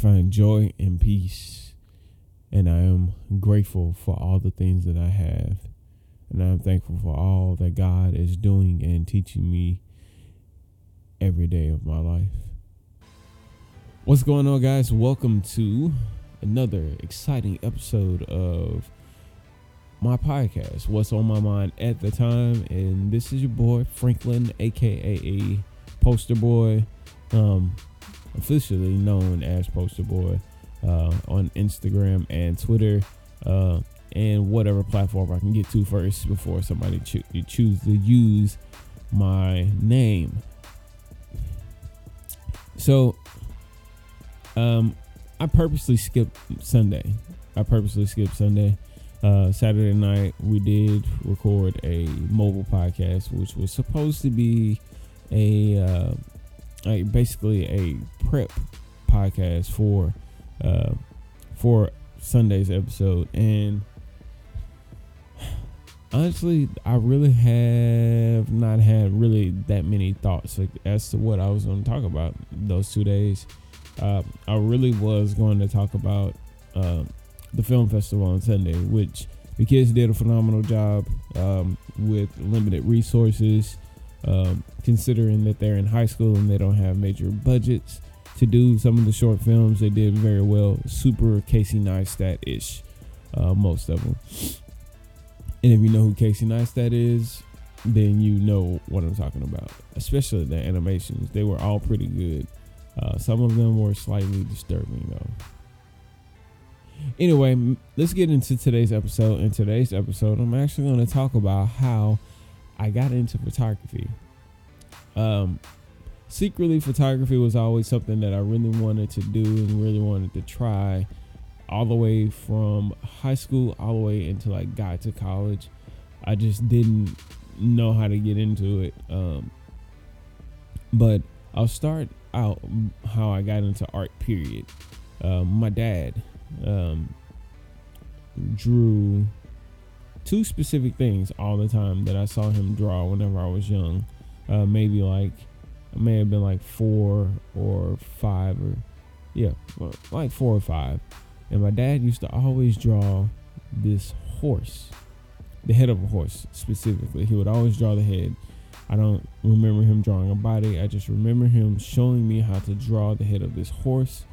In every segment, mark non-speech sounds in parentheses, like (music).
find joy and peace, and I am grateful for all the things that I have. And I'm thankful for all that God is doing and teaching me every day of my life. What's going on, guys? Welcome to another exciting episode of my podcast, What's on My Mind at the Time. And this is your boy, Franklin, aka Poster Boy, um, officially known as Poster Boy uh, on Instagram and Twitter. Uh, and whatever platform I can get to first before somebody cho- choose to use my name. So, um, I purposely skipped Sunday. I purposely skipped Sunday. Uh, Saturday night we did record a mobile podcast, which was supposed to be a, uh, a basically a prep podcast for uh, for Sunday's episode, and honestly, I really have not had really that many thoughts like, as to what I was going to talk about those two days. Uh, I really was going to talk about uh, the film festival on Sunday, which the kids did a phenomenal job um, with limited resources. Um, considering that they're in high school and they don't have major budgets to do some of the short films, they did very well. Super Casey Neistat ish, uh, most of them. And if you know who Casey Neistat is, then you know what I'm talking about. Especially the animations, they were all pretty good. Uh, some of them were slightly disturbing though. Anyway, let's get into today's episode. In today's episode, I'm actually going to talk about how I got into photography. Um, secretly, photography was always something that I really wanted to do and really wanted to try all the way from high school all the way until I got to college. I just didn't know how to get into it. Um, but I'll start out how I got into art. Period. Um, my dad um, drew two specific things all the time that I saw him draw whenever I was young. Uh, maybe like I may have been like four or five or yeah, like four or five. And my dad used to always draw this horse, the head of a horse specifically. He would always draw the head. I don't remember him drawing a body. I just remember him showing me how to draw the head of this horse.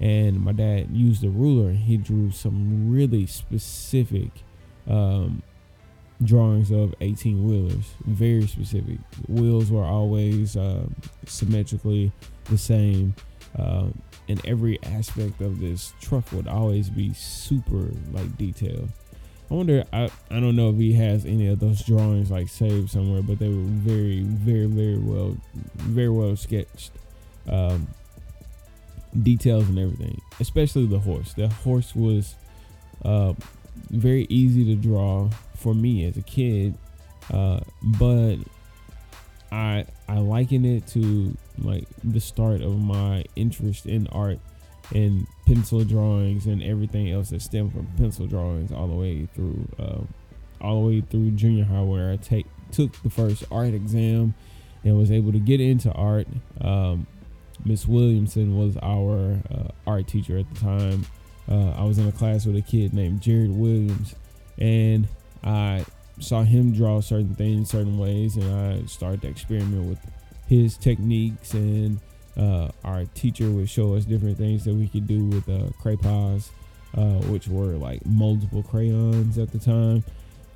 And my dad used a ruler and he drew some really specific um, drawings of 18 wheelers. Very specific. Wheels were always uh, symmetrically the same. Uh, and every aspect of this truck would always be super like detailed. I wonder. I I don't know if he has any of those drawings like saved somewhere, but they were very, very, very well, very well sketched. Um, details and everything, especially the horse. The horse was uh, very easy to draw for me as a kid, uh, but I I liken it to like the start of my interest in art and pencil drawings and everything else that stemmed from pencil drawings all the way through uh, all the way through junior high where I take took the first art exam and was able to get into art. Um, Miss Williamson was our uh, art teacher at the time. Uh, I was in a class with a kid named Jared Williams, and I saw him draw certain things certain ways, and I started to experiment with his techniques. And uh, our teacher would show us different things that we could do with uh, crayons, uh, which were like multiple crayons at the time.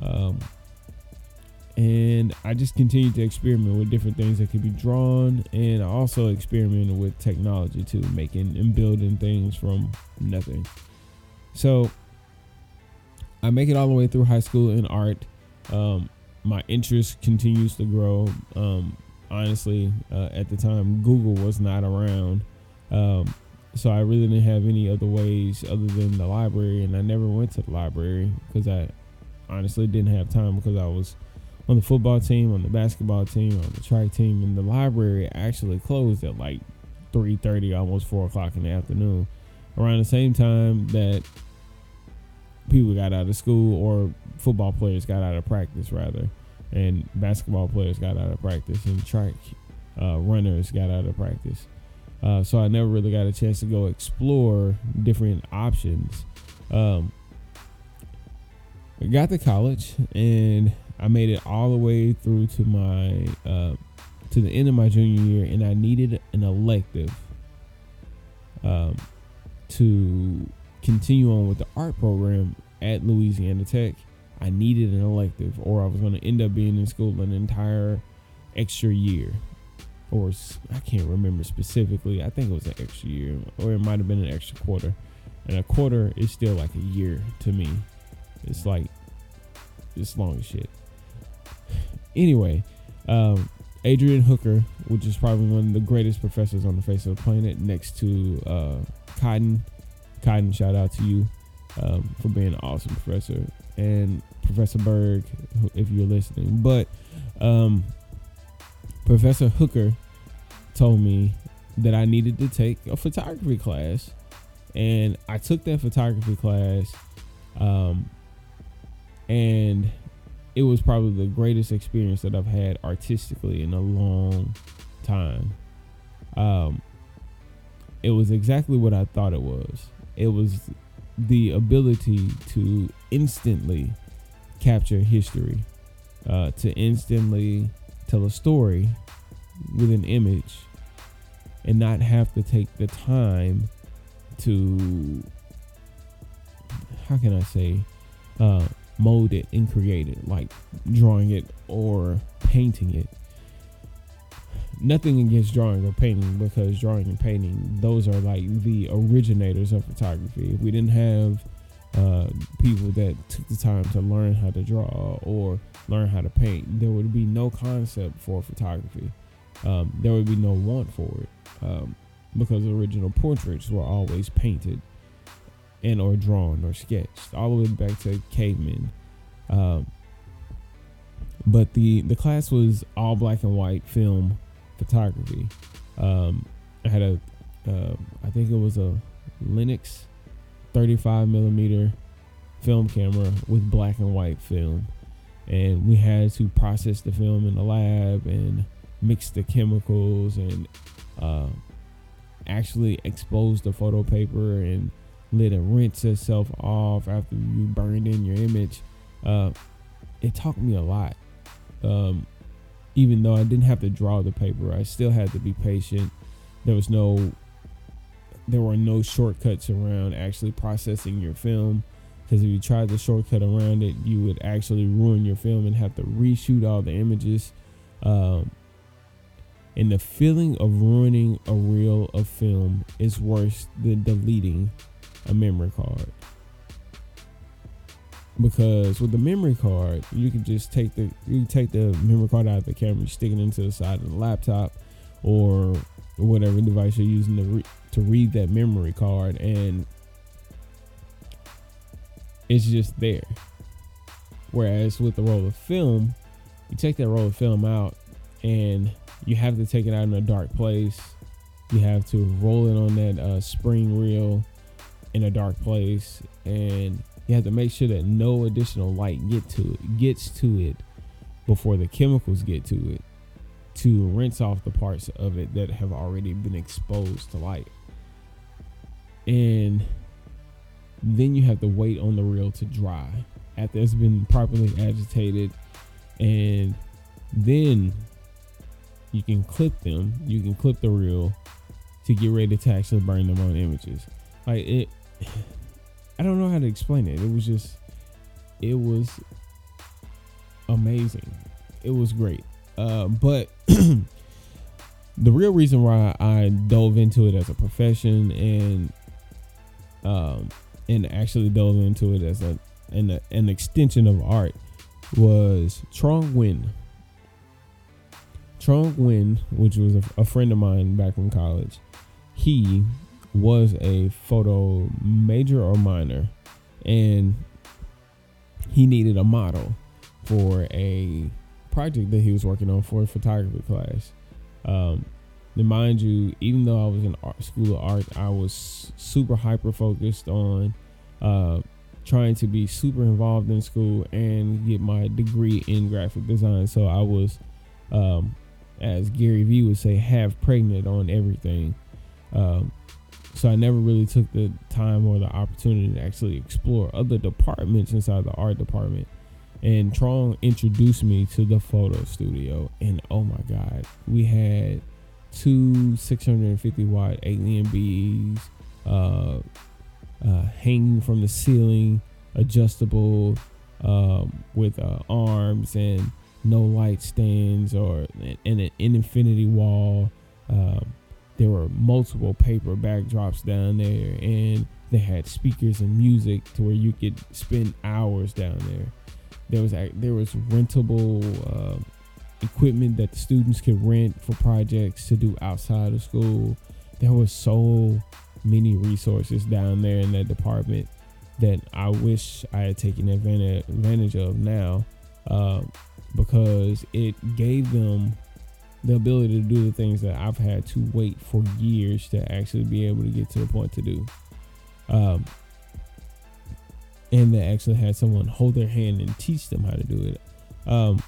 Um, and I just continued to experiment with different things that could be drawn, and I also experimented with technology too, making and building things from nothing. So I make it all the way through high school in art. Um, my interest continues to grow. Um, honestly, uh, at the time, Google was not around. Um, so I really didn't have any other ways other than the library, and I never went to the library because I honestly didn't have time because I was on the football team, on the basketball team, on the track team, and the library actually closed at like three thirty, almost four o'clock in the afternoon, around the same time that people got out of school or football players got out of practice rather, and basketball players got out of practice, and track uh, runners got out of practice. Uh, so I never really got a chance to go explore different options. Um, I got to college and I made it all the way through to my uh, to the end of my junior year, and I needed an elective um, to continue on with the art program at Louisiana Tech. I needed an elective, or I was going to end up being in school an entire extra year, or I can't remember specifically. I think it was an extra year, or it might have been an extra quarter. And a quarter is still like a year to me. It's like it's long as shit. Anyway, um, Adrian Hooker, which is probably one of the greatest professors on the face of the planet, next to uh, Cotton. Cotton, shout out to you um, for being an awesome professor, and Professor Berg, if you're listening. But um, Professor Hooker told me that I needed to take a photography class, and I took that photography class, um, and it was probably the greatest experience that I've had artistically in a long time. Um, it was exactly what I thought it was. It was the ability to instantly capture history, uh, to instantly tell a story with an image, and not have to take the time to, how can I say, uh, mold it and create it, like drawing it or painting it. Nothing against drawing or painting because drawing and painting, those are like the originators of photography. If we didn't have uh, people that took the time to learn how to draw or learn how to paint, there would be no concept for photography. Um, there would be no want for it um, because original portraits were always painted and or drawn or sketched all the way back to cavemen. Um, but the the class was all black and white film photography. Um, I had a, uh, I think it was a Linux 35 millimeter film camera with black and white film, and we had to process the film in the lab and mix the chemicals and uh, actually expose the photo paper and let it rinse itself off after you burned in your image. Uh, it taught me a lot. Um, even though I didn't have to draw the paper, I still had to be patient. There was no, there were no shortcuts around actually processing your film. Because if you tried the shortcut around it, you would actually ruin your film and have to reshoot all the images. Um, and the feeling of ruining a reel of film is worse than deleting a memory card. Because with the memory card you can just take the you take the memory card out of the camera stick it into the side of the laptop or whatever device you're using to, re- to read that memory card and it's just there. Whereas with the roll of film you take that roll of film out and you have to take it out in a dark place. You have to roll it on that uh, spring reel in a dark place and you have to make sure that no additional light get to it gets to it before the chemicals get to it to rinse off the parts of it that have already been exposed to light. And then you have to wait on the reel to dry after it's been properly agitated. And then you can clip them. You can clip the reel to get ready to actually burn them on images. Like it I don't know how to explain it. It was just, it was amazing. It was great. Uh, but (clears throat) the real reason why I dove into it as a profession and um, and actually dove into it as a an, an extension of art was Trong Nguyen. Trong Nguyen, which was a, a friend of mine back from college, he was a photo major or minor, and he needed a model for a project that he was working on for a photography class. Um, and mind you, even though I was in art, school of art, I was super hyper focused on uh, trying to be super involved in school and get my degree in graphic design. So I was, um, as Gary Vee would say, half pregnant on everything. Um, so I never really took the time or the opportunity to actually explore other departments inside the art department. And Trong introduced me to the photo studio, and oh my God, we had two 650 watt AlienBees uh, uh, hanging from the ceiling, adjustable um, with uh, arms and no light stands or and an infinity wall. Um, there were multiple paper backdrops down there, and they had speakers and music to where you could spend hours down there. There was there was rentable uh, equipment that the students could rent for projects to do outside of school. There was so many resources down there in that department that I wish I had taken advantage of now, uh, because it gave them the ability to do the things that I've had to wait for years to actually be able to get to the point to do. Um, and they actually had someone hold their hand and teach them how to do it. Um,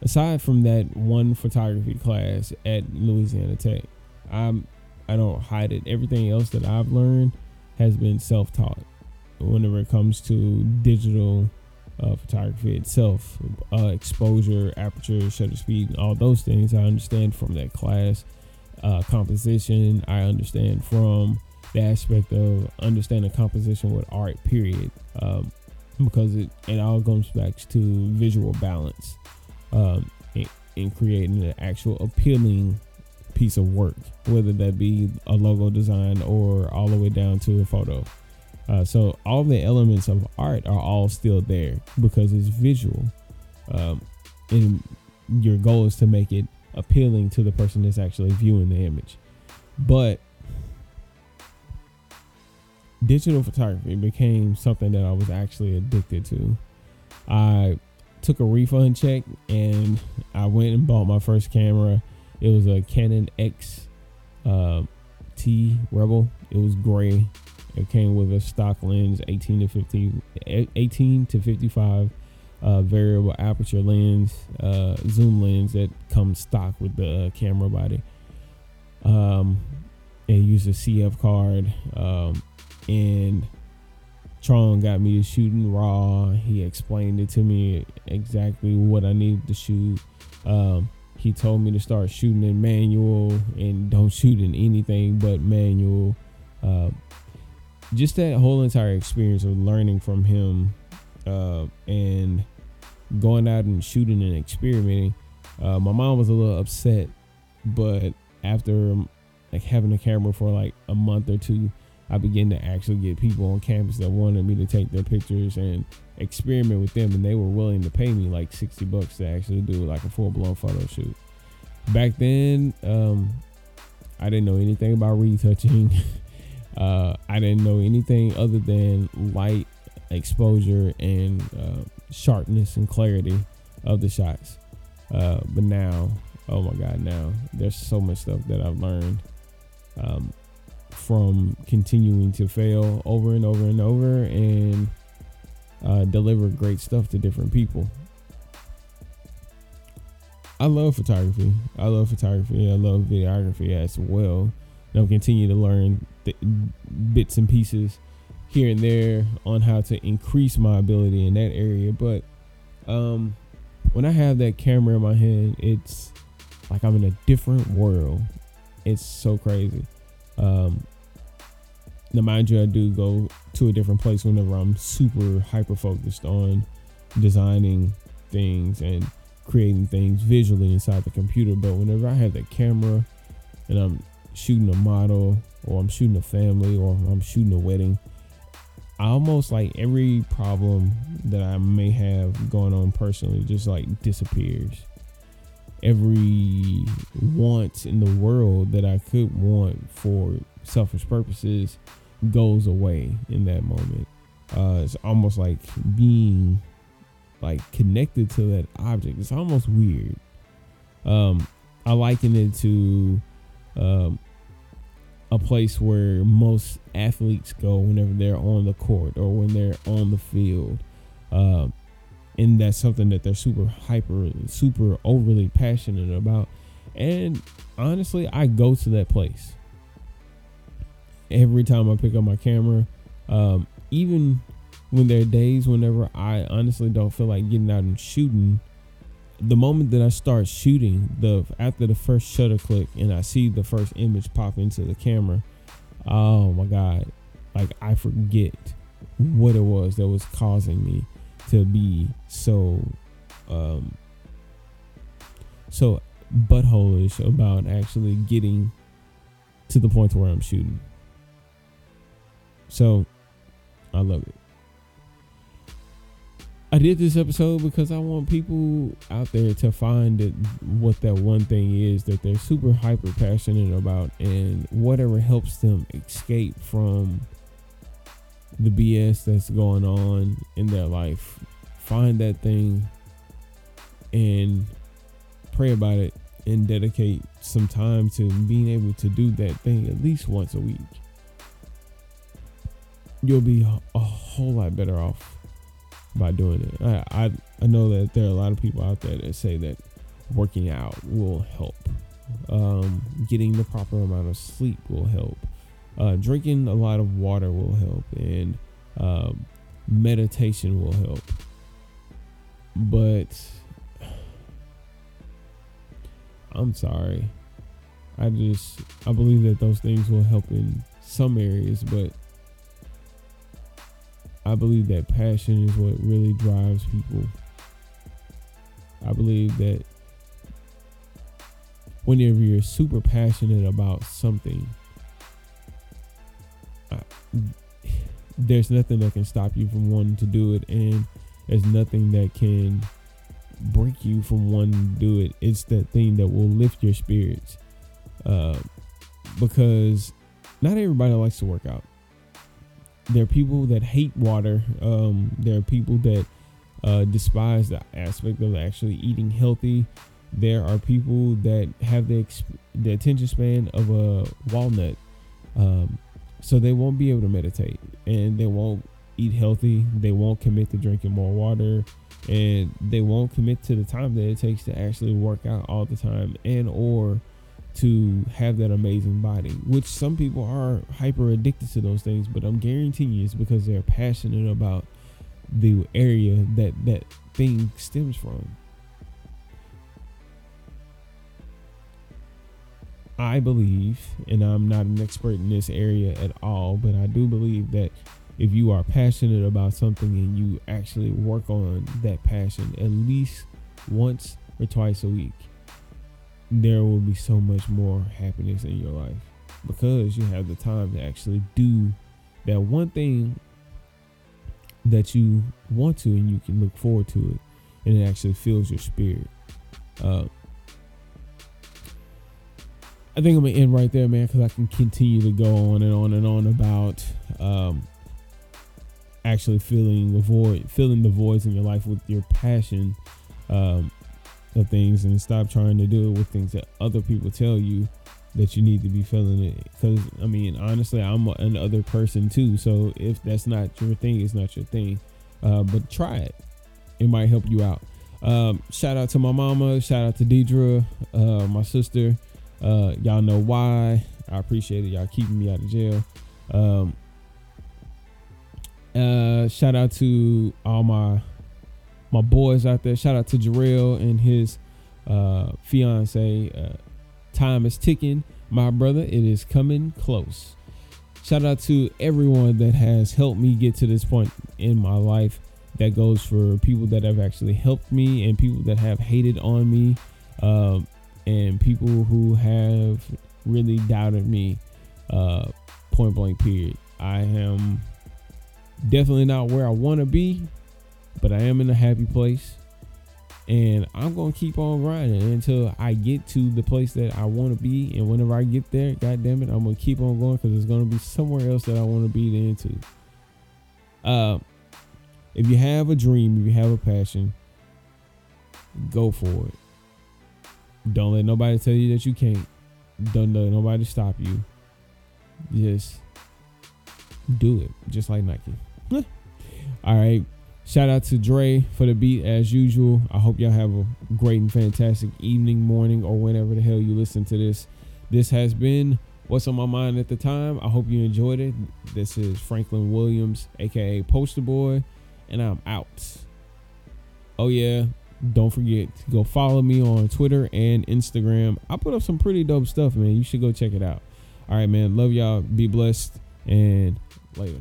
aside from that one photography class at Louisiana Tech, I'm I don't hide it. Everything else that I've learned has been self-taught. Whenever it comes to digital uh, photography itself, uh, exposure, aperture, shutter speed, all those things I understand from that class. Uh, composition, I understand from the aspect of understanding composition with art, period. Um, because it, it all comes back to visual balance um, in, in creating an actual appealing piece of work, whether that be a logo design or all the way down to a photo. Uh, so all the elements of art are all still there because it's visual, um, and your goal is to make it appealing to the person that's actually viewing the image. But digital photography became something that I was actually addicted to. I took a refund check and I went and bought my first camera. It was a Canon X uh, T Rebel. It was gray. It came with a stock lens, 18 to 50, 18 to 55 uh, variable aperture lens, uh, zoom lens that comes stock with the uh, camera body. Um, it used a CF card, um, and Trong got me to shooting raw. He explained it to me exactly what I needed to shoot. Um, he told me to start shooting in manual and don't shoot in anything but manual. Uh, just that whole entire experience of learning from him uh, and going out and shooting and experimenting. Uh, my mom was a little upset, but after like having a camera for like a month or two, I began to actually get people on campus that wanted me to take their pictures and experiment with them, and they were willing to pay me like sixty bucks to actually do like a full blown photo shoot. Back then, um, I didn't know anything about retouching. (laughs) Uh, I didn't know anything other than light exposure and uh, sharpness and clarity of the shots. Uh, but now, oh my God, now there's so much stuff that I've learned um, from continuing to fail over and over and over and uh, deliver great stuff to different people. I love photography. I love photography. I love videography as well. I'll continue to learn bits and pieces here and there on how to increase my ability in that area. But um, when I have that camera in my hand, it's like I'm in a different world. It's so crazy. Um, now, mind you, I do go to a different place whenever I'm super hyper focused on designing things and creating things visually inside the computer. But whenever I have the camera and I'm shooting a model or I'm shooting a family or I'm shooting a wedding, almost like every problem that I may have going on personally just like disappears. Every want in the world that I could want for selfish purposes goes away in that moment. Uh, it's almost like being like connected to that object. It's almost weird. Um, I liken it to um, a place where most athletes go whenever they're on the court or when they're on the field. Um, and that's something that they're super hyper, super overly passionate about. And honestly, I go to that place every time I pick up my camera. Um, even when there are days whenever I honestly don't feel like getting out and shooting, the moment that I start shooting, the after the first shutter click and I see the first image pop into the camera, oh my god, like I forget what it was that was causing me to be so um so buttholish about actually getting to the point where I'm shooting. So I love it. I did this episode because I want people out there to find it, what that one thing is that they're super hyper passionate about and whatever helps them escape from the BS that's going on in their life. Find that thing and pray about it and dedicate some time to being able to do that thing at least once a week. You'll be a whole lot better off by doing it. I, I I know that there are a lot of people out there that say that working out will help. Um, getting the proper amount of sleep will help. Uh, drinking a lot of water will help, and um, meditation will help. But (sighs) I'm sorry. I just I believe that those things will help in some areas, but I believe that passion is what really drives people. I believe that whenever you're super passionate about something, there's nothing that can stop you from wanting to do it, and there's nothing that can break you from wanting to do it. It's that thing that will lift your spirits. Uh, because not everybody likes to work out there are people that hate water. Um, there are people that uh, despise the aspect of actually eating healthy. There are people that have the the attention span of a walnut, um, so they won't be able to meditate and they won't eat healthy. They won't commit to drinking more water, and they won't commit to the time that it takes to actually work out all the time and or to have that amazing body, which some people are hyper addicted to those things, but I'm guaranteeing you it's because they're passionate about the area that that thing stems from. I believe, and I'm not an expert in this area at all, but I do believe that if you are passionate about something and you actually work on that passion at least once or twice a week, there will be so much more happiness in your life because you have the time to actually do that one thing that you want to and you can look forward to it and it actually fills your spirit uh, I think I'm gonna end right there, man, because I can continue to go on and on and on about um, actually filling the void, filling the voids in your life with your passion. Um, of things and stop trying to do it with things that other people tell you that you need to be feeling it. Because i mean honestly i'm another person too. So if that's not your thing it's not your thing. Uh, but try it. It might help you out. Um, shout out to my mama. Shout out to deidre uh, my sister. Uh, y'all know why. I appreciate it. Y'all keeping me out of jail. Um, uh, shout out to all my my boys out there. Shout out to Jarrell and his uh, fiance. Uh, time is ticking, my brother. It is coming close. Shout out to everyone that has helped me get to this point in my life. That goes for people that have actually helped me and people that have hated on me, um, and people who have really doubted me. Uh, point blank. Period. I am definitely not where I want to be, but I am in a happy place. And I'm gonna keep on grinding until I get to the place that I want to be. And whenever I get there, god damn it, I'm gonna keep on going because there's gonna be somewhere else that I want to be into. Uh, if you have a dream, if you have a passion, go for it. Don't let nobody tell you that you can't. Don't let nobody stop you. Just do it, just like Nike. (laughs) All right. Shout out to Dre for the beat as usual. I hope y'all have a great and fantastic evening, morning, or whenever the hell you listen to this. This has been What's on My Mind at the Time. I hope you enjoyed it. This is Franklin Williams, aka Poster Boy, and I'm out. Oh, yeah. Don't forget to go follow me on Twitter and Instagram. I put up some pretty dope stuff, man. You should go check it out. All right, man. Love y'all. Be blessed. And later.